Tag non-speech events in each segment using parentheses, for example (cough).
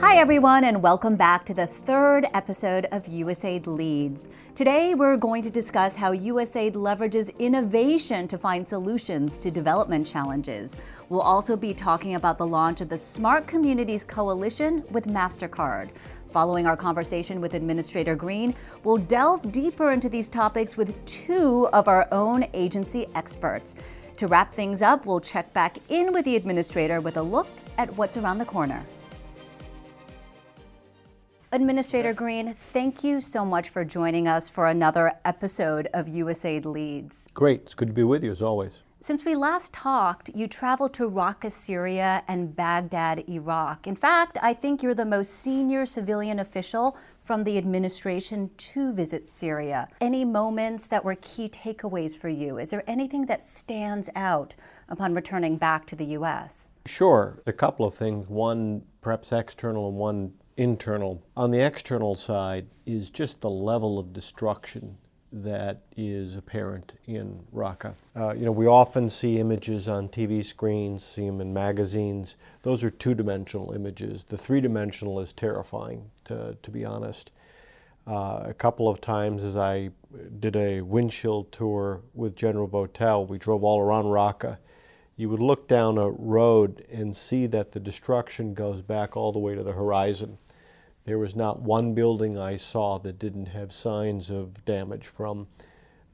Hi, everyone, and welcome back to the third episode of USAID Leads. Today, we're going to discuss how USAID leverages innovation to find solutions to development challenges. We'll also be talking about the launch of the Smart Communities Coalition with MasterCard. Following our conversation with Administrator Green, we'll delve deeper into these topics with two of our own agency experts. To wrap things up, we'll check back in with the administrator with a look at what's around the corner. Administrator Green, thank you so much for joining us for another episode of USAID Leads. Great. It's good to be with you as always. Since we last talked, you traveled to Raqqa, Syria, and Baghdad, Iraq. In fact, I think you're the most senior civilian official from the administration to visit Syria. Any moments that were key takeaways for you? Is there anything that stands out upon returning back to the U.S.? Sure. A couple of things. One, perhaps external, and one internal. On the external side is just the level of destruction that is apparent in Raqqa. Uh, you know, we often see images on TV screens, see them in magazines. Those are two-dimensional images. The three-dimensional is terrifying, to, to be honest. Uh, a couple of times as I did a windshield tour with General Votel, we drove all around Raqqa. You would look down a road and see that the destruction goes back all the way to the horizon. There was not one building I saw that didn't have signs of damage from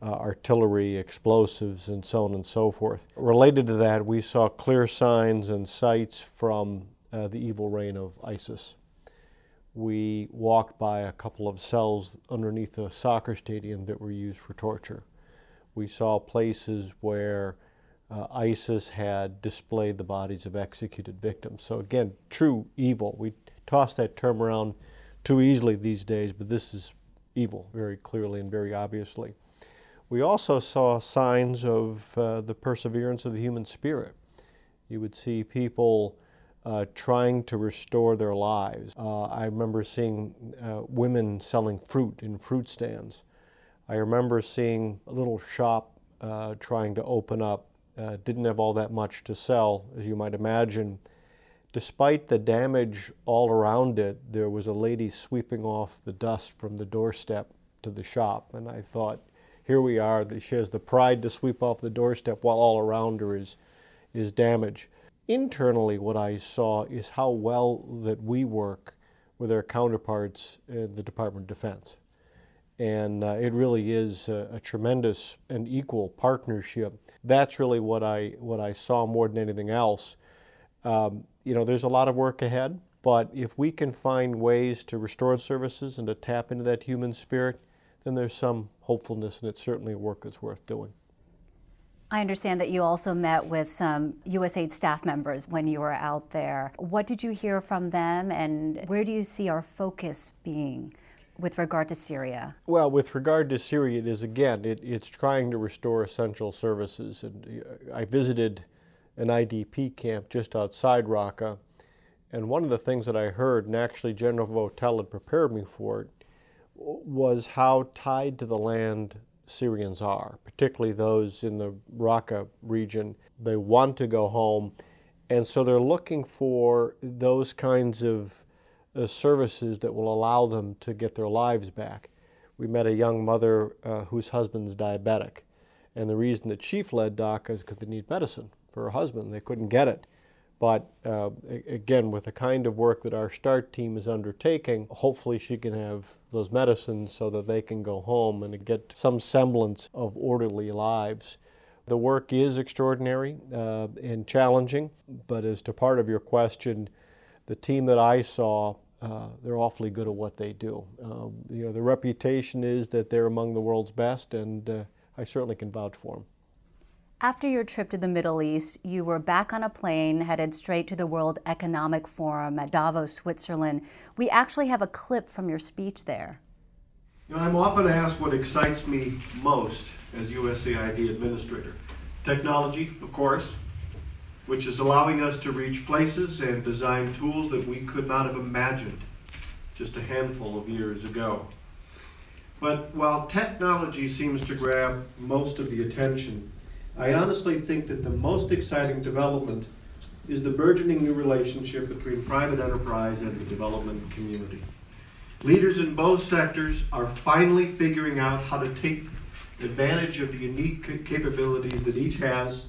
uh, artillery, explosives, and so on and so forth. Related to that, we saw clear signs and sights from uh, the evil reign of ISIS. We walked by a couple of cells underneath a soccer stadium that were used for torture. We saw places where uh, ISIS had displayed the bodies of executed victims. So, again, true evil. We toss that term around too easily these days, but this is evil very clearly and very obviously. We also saw signs of uh, the perseverance of the human spirit. You would see people uh, trying to restore their lives. Uh, I remember seeing uh, women selling fruit in fruit stands. I remember seeing a little shop uh, trying to open up. Uh, didn't have all that much to sell, as you might imagine Despite the damage all around it, there was a lady sweeping off the dust from the doorstep to the shop. And I thought, here we are, she has the pride to sweep off the doorstep while all around her is, is damage. Internally, what I saw is how well that we work with our counterparts in the Department of Defense. And uh, it really is a, a, tremendous and equal partnership. That's really what I, what I saw more than anything else. Um, you know, there's a lot of work ahead, but if we can find ways to restore services and to tap into that human spirit, then there's some hopefulness, and it's certainly a work that's worth doing. I understand that you also met with some USAID staff members when you were out there. What did you hear from them, and where do you see our focus being? with regard to Syria? Well, with regard to Syria, it is again, it, it's trying to restore essential services. And uh, I visited an IDP camp just outside Raqqa. And one of the things that I heard, and actually General Votel had prepared me for it, was how tied to the land Syrians are, particularly those in the Raqqa region. They want to go home, and so they're looking for those kinds of uh, services that will allow them to get their lives back. We met a young mother uh, whose husband's diabetic, and the reason that she fled Raqqa is because they need medicine for her husband. They couldn't get it. But uh, again, with the kind of work that our START team is undertaking, hopefully she can have those medicines so that they can go home and get some semblance of orderly lives. The work is extraordinary uh, and challenging, but as to part of your question, the team that I saw, uh, they're awfully good at what they do. Um, you know, the reputation is that they're among the world's best, and uh, I certainly can vouch for them. After your trip to the Middle East, you were back on a plane headed straight to the World Economic Forum at Davos, Switzerland. We actually have a clip from your speech there. You know, I'm often asked what excites me most as USAID administrator. Technology, of course, which is allowing us to reach places and design tools that we could not have imagined just a handful of years ago. But while technology seems to grab most of the attention, I honestly think that the most exciting development is the burgeoning new relationship between private enterprise and the development community. Leaders in both sectors are finally figuring out how to take advantage of the unique capabilities that each has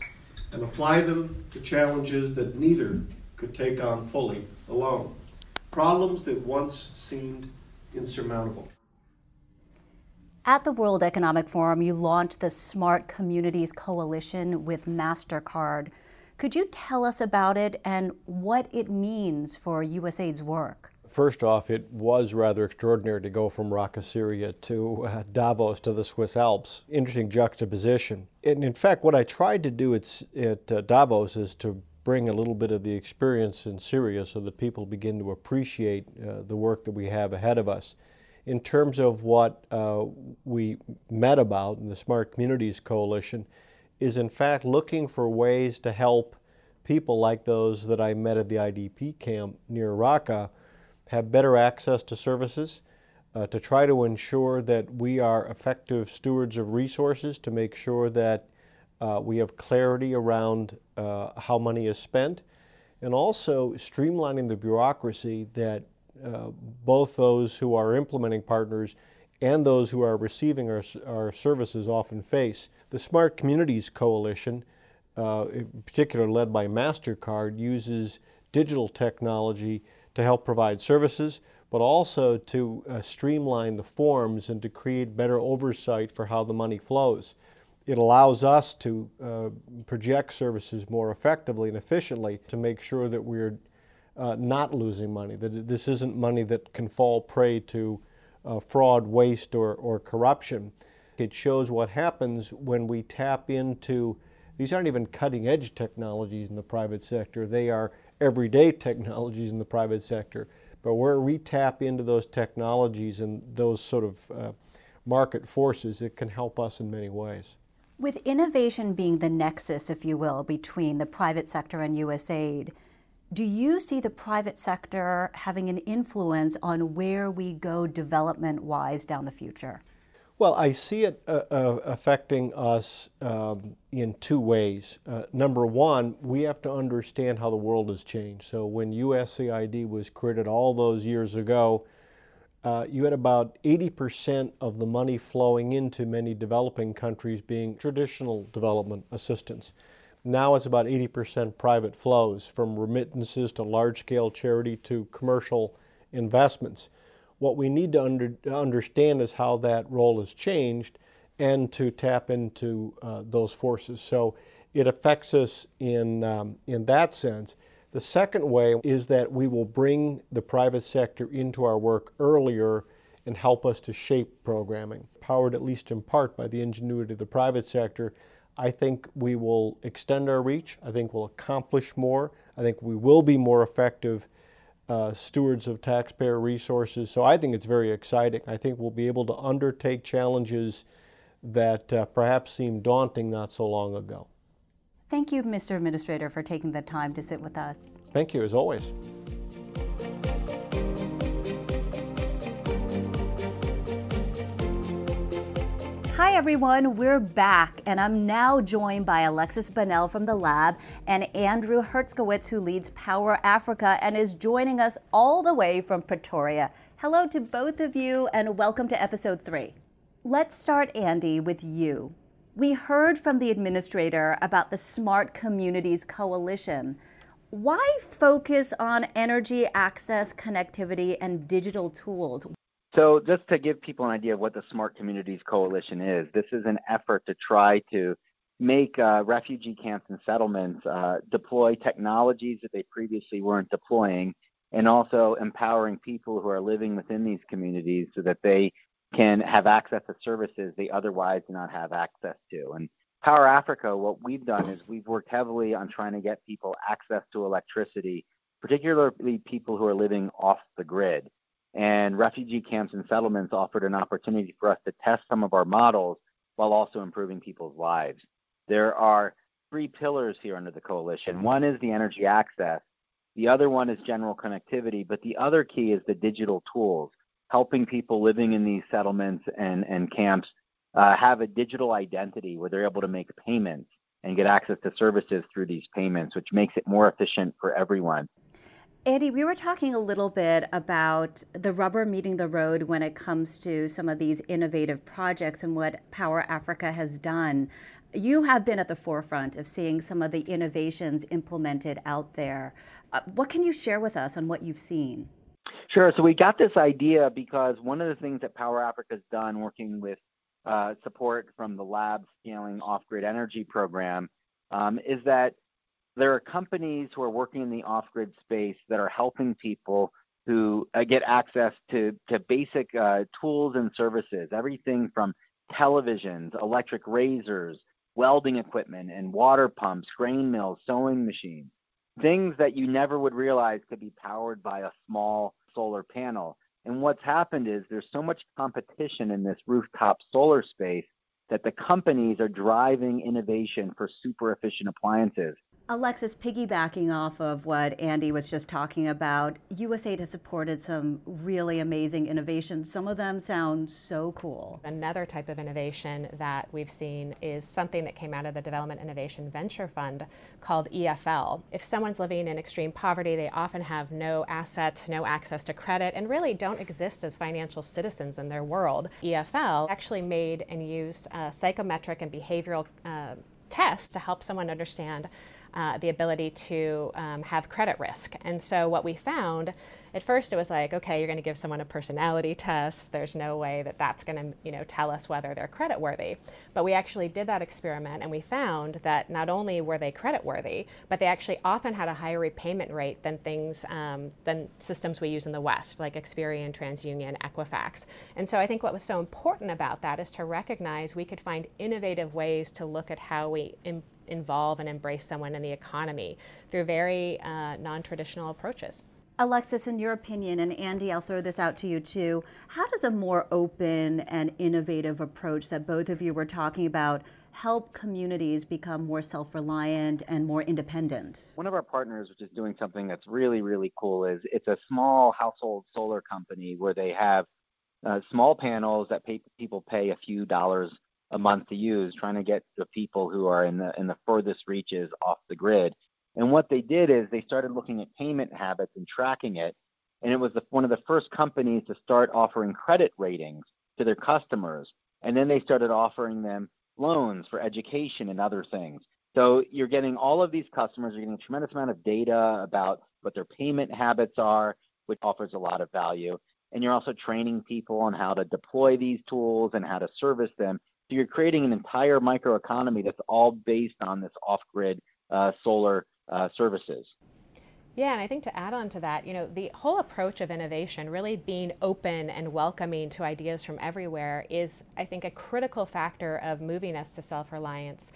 and apply them to challenges that neither could take on fully alone. Problems that once seemed insurmountable. At the World Economic Forum, you launched the Smart Communities Coalition with MasterCard. Could you tell us about it and what it means for USAID's work? First off, it was rather extraordinary to go from Raqqa, Syria to uh, Davos to the Swiss Alps. Interesting juxtaposition. And in fact, what I tried to do at, at uh, Davos is to bring a little bit of the experience in Syria so that people begin to appreciate uh, the work that we have ahead of us in terms of what uh, we met about in the Smart Communities Coalition is in fact looking for ways to help people like those that I met at the IDP camp near Raqqa have better access to services, uh, to try to ensure that we are effective stewards of resources, to make sure that uh, we have clarity around uh, how money is spent, and also streamlining the bureaucracy that uh, both those who are implementing partners and those who are receiving our, our services often face. The Smart Communities Coalition, uh, in particular led by MasterCard, uses digital technology to help provide services, but also to uh, streamline the forms and to create better oversight for how the money flows. It allows us to uh, project services more effectively and efficiently to make sure that we're uh, not losing money, that this isn't money that can fall prey to uh, fraud, waste, or, or corruption. It shows what happens when we tap into these aren't even cutting edge technologies in the private sector, they are everyday technologies in the private sector. But where we tap into those technologies and those sort of uh, market forces, it can help us in many ways. With innovation being the nexus, if you will, between the private sector and USAID, do you see the private sector having an influence on where we go development wise down the future? Well, I see it uh, uh, affecting us um, in two ways. Uh, number one, we have to understand how the world has changed. So, when USAID was created all those years ago, uh, you had about 80% of the money flowing into many developing countries being traditional development assistance. Now it's about 80% private flows, from remittances to large scale charity to commercial investments. What we need to under, understand is how that role has changed and to tap into uh, those forces. So it affects us in, um, in that sense. The second way is that we will bring the private sector into our work earlier and help us to shape programming, powered at least in part by the ingenuity of the private sector I think we will extend our reach. I think we'll accomplish more. I think we will be more effective uh, stewards of taxpayer resources. So I think it's very exciting. I think we'll be able to undertake challenges that uh, perhaps seemed daunting not so long ago. Thank you, Mr. Administrator, for taking the time to sit with us. Thank you, as always. Hi, everyone. We're back, and I'm now joined by Alexis Bonnell from the lab and Andrew Herscowitz, who leads Power Africa and is joining us all the way from Pretoria. Hello to both of you, and welcome to episode three. Let's start, Andy, with you. We heard from the administrator about the Smart Communities Coalition. Why focus on energy access, connectivity, and digital tools? So, just to give people an idea of what the Smart Communities Coalition is, this is an effort to try to make uh, refugee camps and settlements uh, deploy technologies that they previously weren't deploying, and also empowering people who are living within these communities so that they can have access to services they otherwise do not have access to. And Power Africa, what we've done is we've worked heavily on trying to get people access to electricity, particularly people who are living off the grid and refugee camps and settlements offered an opportunity for us to test some of our models while also improving people's lives. There are three pillars here under the coalition. One is the energy access, the other one is general connectivity, but the other key is the digital tools, helping people living in these settlements and, and camps uh, have a digital identity where they're able to make payments and get access to services through these payments, which makes it more efficient for everyone. Andy, we were talking a little bit about the rubber meeting the road when it comes to some of these innovative projects and what Power Africa has done. You have been at the forefront of seeing some of the innovations implemented out there. Uh, what can you share with us on what you've seen? Sure. So we got this idea because one of the things that Power Africa has done, working with uh, support from the Lab Scaling Off Grid Energy Program, um, is that there are companies who are working in the off grid space that are helping people who uh, get access to, to basic uh, tools and services, everything from televisions, electric razors, welding equipment, and water pumps, grain mills, sewing machines, things that you never would realize could be powered by a small solar panel. And what's happened is there's so much competition in this rooftop solar space that the companies are driving innovation for super efficient appliances. Alexis, piggybacking off of what Andy was just talking about, USAID has supported some really amazing innovations. Some of them sound so cool. Another type of innovation that we've seen is something that came out of the Development Innovation Venture Fund called EFL. If someone's living in extreme poverty, they often have no assets, no access to credit, and really don't exist as financial citizens in their world. EFL actually made and used uh, psychometric and behavioral uh, tests to help someone understand uh, the ability to um, have credit risk. And so what we found at first it was like, okay, you're going to give someone a personality test. There's no way that that's going to, you know, tell us whether they're credit worthy. But we actually did that experiment and we found that not only were they credit worthy, but they actually often had a higher repayment rate than things um, than systems we use in the West, like Experian, TransUnion, Equifax. And so I think what was so important about that is to recognize we could find innovative ways to look at how we involve and embrace someone in the economy through very uh, non traditional approaches. Alexis, in your opinion, and Andy, I'll throw this out to you too, how does a more open and innovative approach that both of you were talking about help communities become more self reliant and more independent? One of our partners, which is doing something that's really, really cool, is it's a small household solar company where they have uh, small panels that pay, people pay a few dollars a month to use, trying to get the people who are in the in the furthest reaches off the grid. And what they did is they started looking at payment habits and tracking it. And it was the, one of the first companies to start offering credit ratings to their customers. And then they started offering them loans for education and other things. So you're getting all of these customers, you're getting a tremendous amount of data about what their payment habits are, which offers a lot of value. And you're also training people on how to deploy these tools and how to service them. So you're creating an entire microeconomy that's all based on this off-grid uh, solar uh, services. Yeah, and I think to add on to that, you know, the whole approach of innovation, really being open and welcoming to ideas from everywhere, is, I think, a critical factor of moving us to self reliance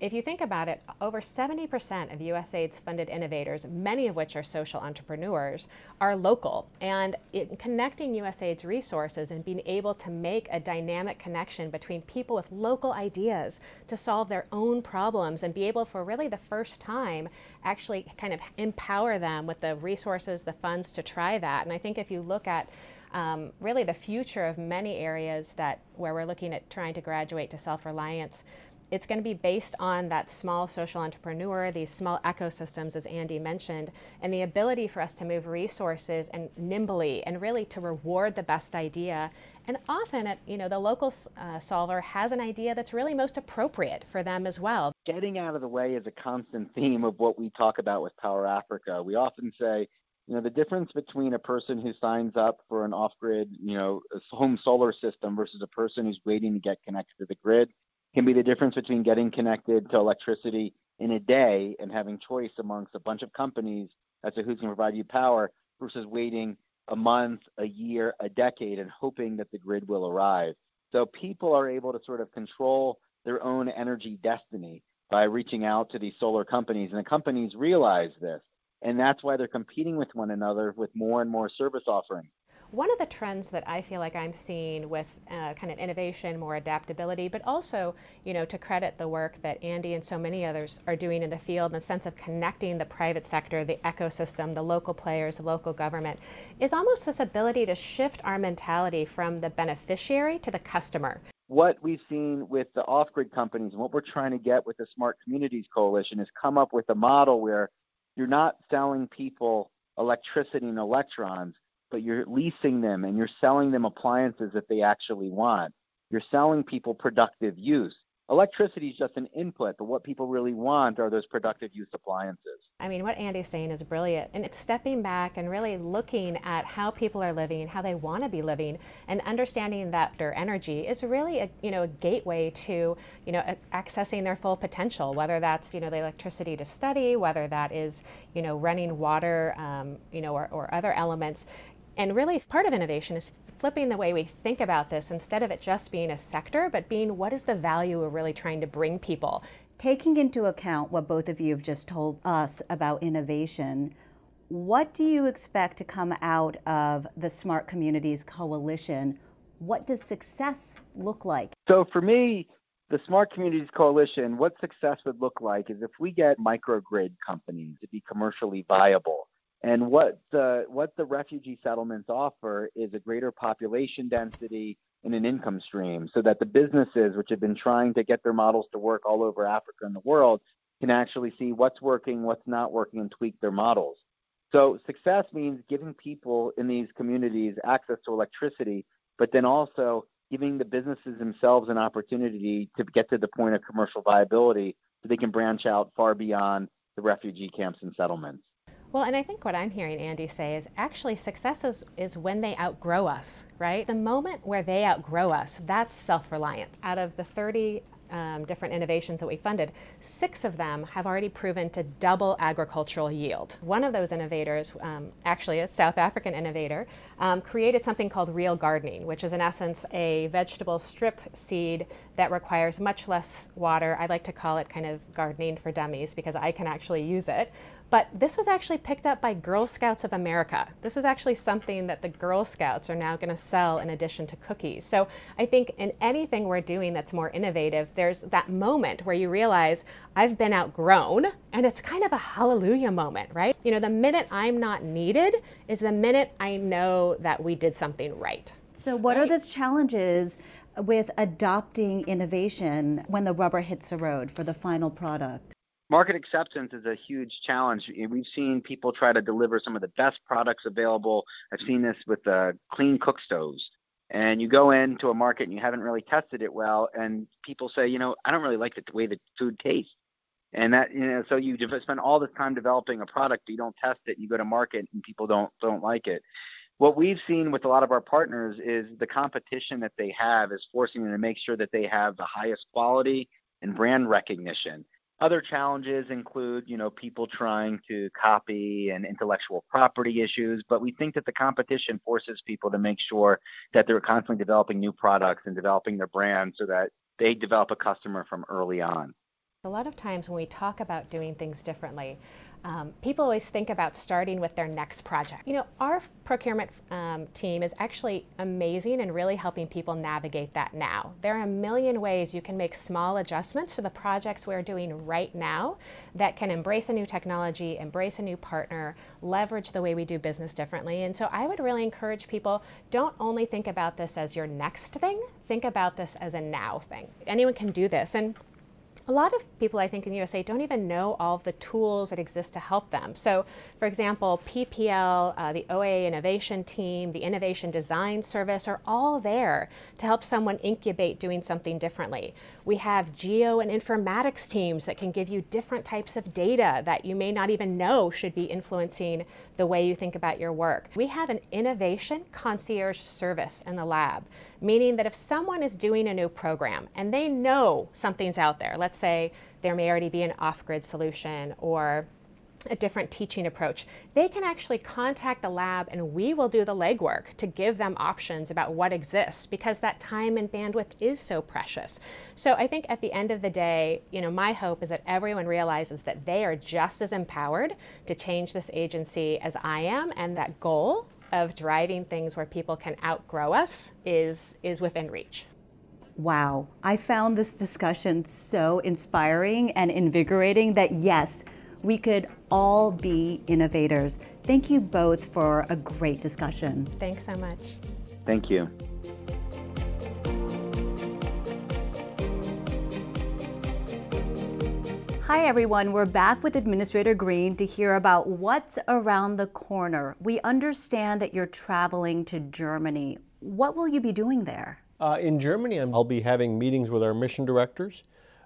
if you think about it, over 70% of USAID's funded innovators, many of which are social entrepreneurs, are local. And in connecting USAID's resources and being able to make a dynamic connection between people with local ideas to solve their own problems and be able for really the first time actually kind of empower them with the resources, the funds to try that. And I think if you look at um, really the future of many areas that where we're looking at trying to graduate to self-reliance it's going to be based on that small social entrepreneur, these small ecosystems, as Andy mentioned, and the ability for us to move resources and nimbly and really to reward the best idea. And often, at, you know, the local uh, solver has an idea that's really most appropriate for them as well. Getting out of the way is a constant (laughs) theme of what we talk about with Power Africa. We often say, you know, the difference between a person who signs up for an off-grid, you know, home solar system versus a person who's waiting to get connected to the grid can be the difference between getting connected to electricity in a day and having choice amongst a bunch of companies as to who's going to provide you power versus waiting a month, a year, a decade and hoping that the grid will arrive. So people are able to sort of control their own energy destiny by reaching out to these solar companies. And the companies realize this. And that's why they're competing with one another with more and more service offerings. One of the trends that I feel like I'm seeing with uh, kind of innovation, more adaptability, but also, you know, to credit the work that Andy and so many others are doing in the field, in the sense of connecting the private sector, the ecosystem, the local players, the local government, is almost this ability to shift our mentality from the beneficiary to the customer. what we've seen with the off grid companies and what we're trying to get with the Smart Communities Coalition is come up with a model where you're not selling people electricity and electrons, but you're leasing them and you're selling them appliances that they actually want. You're selling people productive use electricity is just an input, but what people really want are those productive use appliances. I mean, what Andy's saying is brilliant. And it's stepping back and really looking at how people are living, how they want to be living, and understanding that their energy is really a, you know, a gateway to, you know, accessing their full potential, whether that's, you know, the electricity to study, whether that is, you know, running water, um, you know, or, or other elements. And really, part of innovation is flipping the way we think about this instead of it just being a sector, but being what is the value we're really trying to bring people. Taking into account what both of you have just told us about innovation, what do you expect to come out of the Smart Communities Coalition? What does success look like? So, for me, the Smart Communities Coalition, what success would look like is if we get microgrid companies to be commercially viable and what the what the refugee settlements offer is a greater population density and an income stream, so that the businesses which have been trying to get their models to work all over Africa and the world can actually see what's working, what's not working, and tweak their models. So success means giving people in these communities access to electricity, but then also giving the businesses themselves an opportunity to get to the point of commercial viability so they can branch out far beyond the refugee camps and settlements. Well, and I think what I'm hearing Andy say is actually success is, is when they outgrow us, right? The moment where they outgrow us, that's self reliant. Out of the 30 um, different innovations that we funded, six of them have already proven to double agricultural yield. One of those innovators, um, actually a South African innovator, um, created something called Reel Gardening, which is in essence a vegetable strip seed that requires much less water. I like to call it kind of gardening for dummies because I can actually use it. But this was actually picked up by Girl Scouts of America. This is actually something that the Girl Scouts are now going to sell in addition to cookies. So I think in anything we're doing that's more innovative, there's that moment where you realize I've been outgrown, and it's kind of a hallelujah moment, right? You know, the minute I'm not needed is the minute I know that we did something right. So, what right? are the challenges? With adopting innovation when the rubber hits the road for the final product? Market acceptance is a huge challenge. We've seen people try to deliver some of the best products available. I've seen this with uh, clean cook stoves. And you go into a market and you haven't really tested it well, and people say, you know, I don't really like the way the food tastes. And that, you know, so you spend all this time developing a product, but you don't test it. You go to market and people don't don't like it. What we've seen with a lot of our partners is the competition that they have is forcing them to make sure that they have the highest quality and brand recognition. Other challenges include, you know, people trying to copy and intellectual property issues, but we think that the competition forces people to make sure that they're constantly developing new products and developing their brand so that they develop a customer from early on. A lot of times when we talk about doing things differently, um, people always think about starting with their next project. You know, our procurement um, team is actually amazing and really helping people navigate that now. There are a million ways you can make small adjustments to the projects we're doing right now that can embrace a new technology, embrace a new partner, leverage the way we do business differently. And so I would really encourage people don't only think about this as your next thing, think about this as a now thing. Anyone can do this. And a lot of people, I think, in the USA don't even know all of the tools that exist to help them. So, for example, PPL, uh, the OA Innovation Team, the Innovation Design Service are all there to help someone incubate doing something differently. We have geo and informatics teams that can give you different types of data that you may not even know should be influencing the way you think about your work. We have an innovation concierge service in the lab, meaning that if someone is doing a new program and they know something's out there, let's say there may already be an off grid solution or a different teaching approach, they can actually contact the lab and we will do the legwork to give them options about what exists because that time and bandwidth is so precious. So I think at the end of the day, you know, my hope is that everyone realizes that they are just as empowered to change this agency as I am and that goal of driving things where people can outgrow us is is within reach. Wow, I found this discussion so inspiring and invigorating that yes, we could all be innovators. Thank you both for a great discussion. Thanks so much. Thank you. Hi, everyone. We're back with Administrator Green to hear about what's around the corner. We understand that you're traveling to Germany. What will you be doing there? Uh, in Germany, i will be having meetings with our mission directors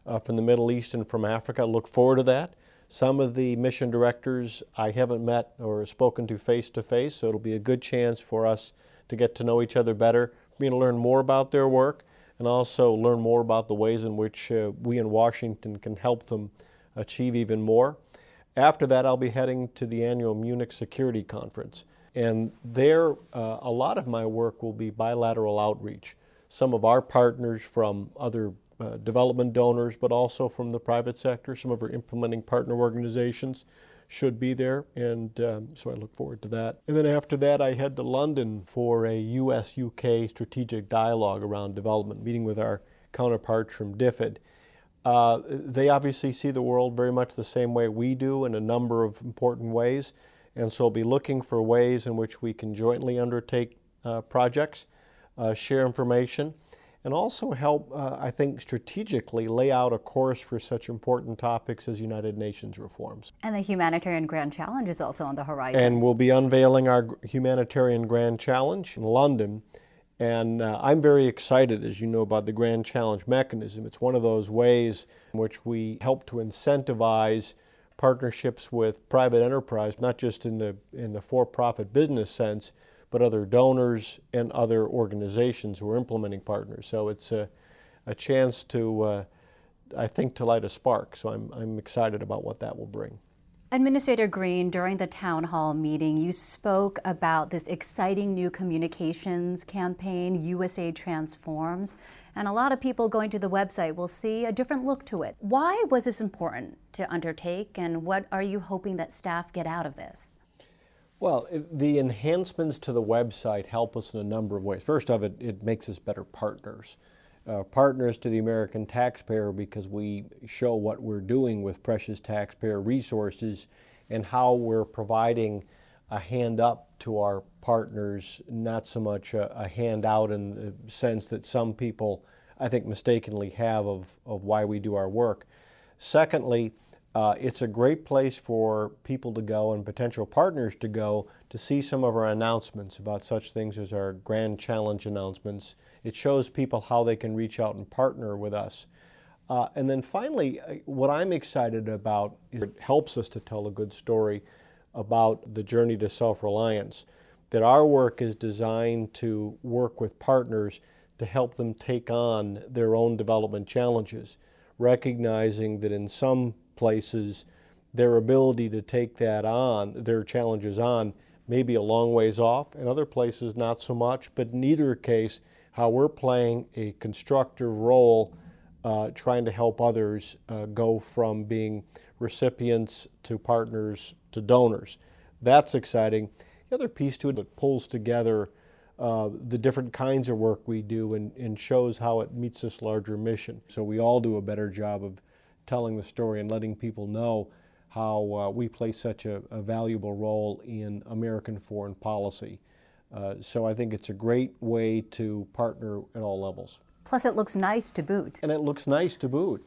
uh, from the Middle East and from Africa. I look forward to that. Some of the mission directors I haven't met or spoken to face to face, so it'll be a good chance for us to get to know each other better, me to learn more about their work, and also learn more about the ways in which uh, we in Washington can help them achieve even more. After that, I'll be heading to the annual Munich Security Conference. And there, uh, a lot of my work will be bilateral outreach. Some of our partners from other uh, development donors, but also from the private sector, some of our implementing partner organizations should be there. And um, so I look forward to that. And then after that, I head to London for a US UK strategic dialogue around development, meeting with our counterparts from DFID. Uh, they obviously see the world very much the same way we do in a number of important ways, and so we'll be looking for ways in which we can jointly undertake uh, projects, uh, share information, and also help, uh, I think, strategically lay out a course for such important topics as United Nations reforms. And the Humanitarian Grand Challenge is also on the horizon. And we'll be unveiling our Humanitarian Grand Challenge in London and uh, I'm very excited, as you know, about the Grand Challenge mechanism. It's one of those ways in which we help to incentivize partnerships with private enterprise, not just in the, in the for profit business sense, but other donors and other organizations who are implementing partners. So it's a, a chance to, uh, I think, to light a spark. So I'm, I'm excited about what that will bring. Administrator Green, during the town hall meeting, you spoke about this exciting new communications campaign, USA Transforms, and a lot of people going to the website will see a different look to it. Why was this important to undertake, and what are you hoping that staff get out of this? Well, the enhancements to the website help us in a number of ways. First of it, it makes us better partners uh, partners to the American taxpayer because we show what we're doing with precious taxpayer resources and how we're providing a hand up to our partners, not so much a, a handout in the sense that some people, I think, mistakenly have of, of why we do our work. Secondly, uh, it's a great place for people to go and potential partners to go to see some of our announcements about such things as our Grand Challenge announcements. It shows people how they can reach out and partner with us. Uh, and then finally, uh, what I'm excited about is it helps us to tell a good story about the journey to self reliance. That our work is designed to work with partners to help them take on their own development challenges, recognizing that in some places, their ability to take that on, their challenges on, may be a long ways off, and other places, not so much. But in either case, how we're playing a constructive role uh, trying to help others uh, go from being recipients to partners to donors. That's exciting. The other piece to it that pulls together uh, the different kinds of work we do and, and shows how it meets this larger mission. So we all do a better job of telling the story and letting people know how uh, we play such a, a, valuable role in American foreign policy. Uh, so I think it's a great way to partner at all levels. Plus, it looks nice to boot. And it looks nice to boot.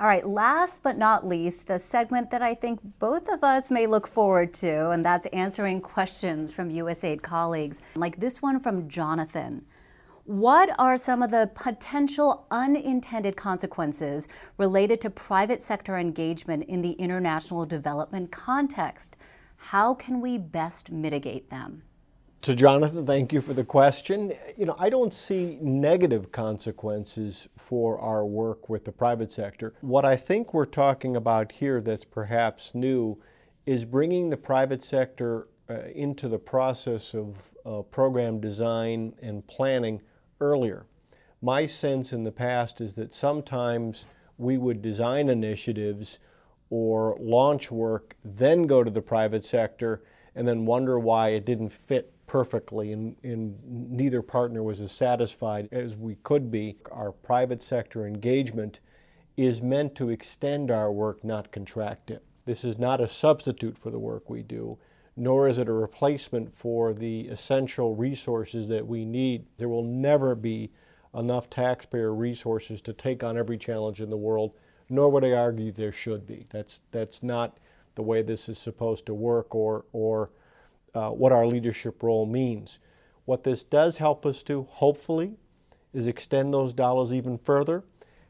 All right, last but not least, a segment that I think both of us may look forward to, and that's answering questions from USAID colleagues, like this one from Jonathan. What are some of the potential unintended consequences related to private sector engagement in the international development context? How can we best mitigate them? So, Jonathan, thank you for the question. You know, I don't see negative consequences for our work with the private sector. What I think we're talking about here that's perhaps new is bringing the private sector uh, into the process of uh, program design and planning earlier. My sense in the past is that sometimes we would design initiatives or launch work, then go to the private sector, and then wonder why it didn't fit perfectly and, and, neither partner was as satisfied as we could be. Our private sector engagement is meant to extend our work, not contract it. This is not a substitute for the work we do nor is it a replacement for the essential resources that we need. There will never be enough taxpayer resources to take on every challenge in the world, nor would I argue there should be. That's, that's not the way this is supposed to work or, or uh, what our leadership role means. What this does help us to, hopefully, is extend those dollars even further.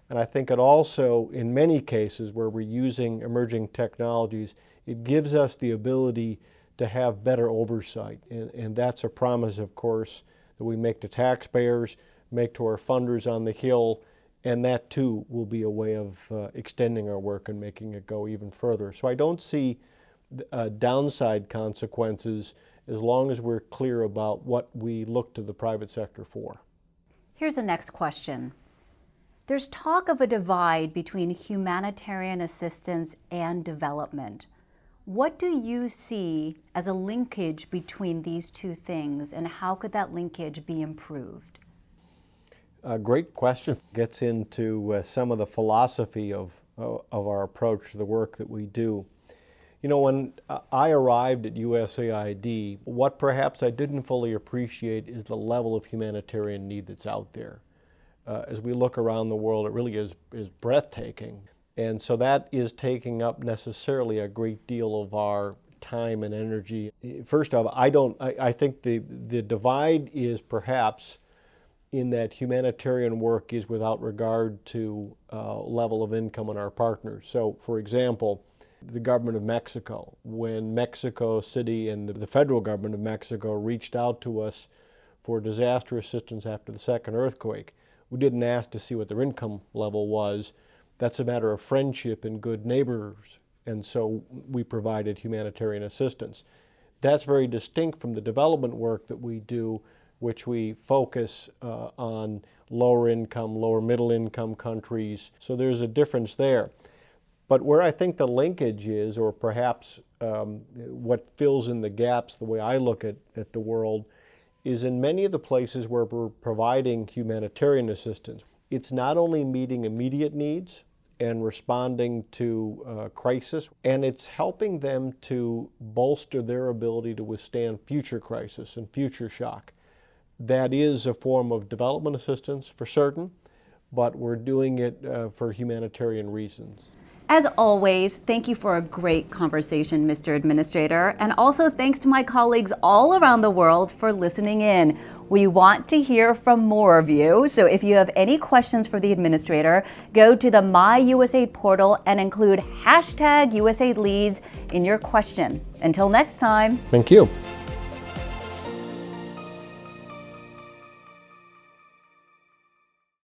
And I think it also, in many cases where we're using emerging technologies, it gives us the ability to have better oversight. And, and that's a promise, of course, that we make to taxpayers, make to our funders on the Hill, and that too will be a way of uh, extending our work and making it go even further. So I don't see uh, downside consequences as long as we're clear about what we look to the private sector for. Here's the next question. There's talk of a divide between humanitarian assistance and development. What do you see as a linkage between these two things, and how could that linkage be improved? A great question. Gets into uh, some of the philosophy of, uh, of our approach to the work that we do. You know, when I arrived at USAID, what perhaps I didn't fully appreciate is the level of humanitarian need that's out there. Uh, as we look around the world, it really is, is breathtaking. And so that is taking up necessarily a great deal of our time and energy. First off, I don't. I, I think the the divide is perhaps in that humanitarian work is without regard to uh, level of income on our partners. So, for example, the government of Mexico, when Mexico City and the, the federal government of Mexico reached out to us for disaster assistance after the second earthquake, we didn't ask to see what their income level was that's a matter of friendship and good neighbors, and so we provided humanitarian assistance. That's very distinct from the development work that we do, which we focus uh, on lower income, lower middle income countries. So there's a difference there. But where I think the linkage is, or perhaps um, what fills in the gaps, the way I look at, at the world, is in many of the places where we're providing humanitarian assistance. It's not only meeting immediate needs, and responding to uh, crisis, and it's helping them to bolster their ability to withstand future crisis and future shock. That is a form of development assistance for certain, but we're doing it uh, for humanitarian reasons. As always, thank you for a great conversation, Mr. Administrator, and also thanks to my colleagues all around the world for listening in. We want to hear from more of you, so if you have any questions for the Administrator, go to the MyUSAID portal and include hashtag USAID Leads in your question. Until next time. Thank you.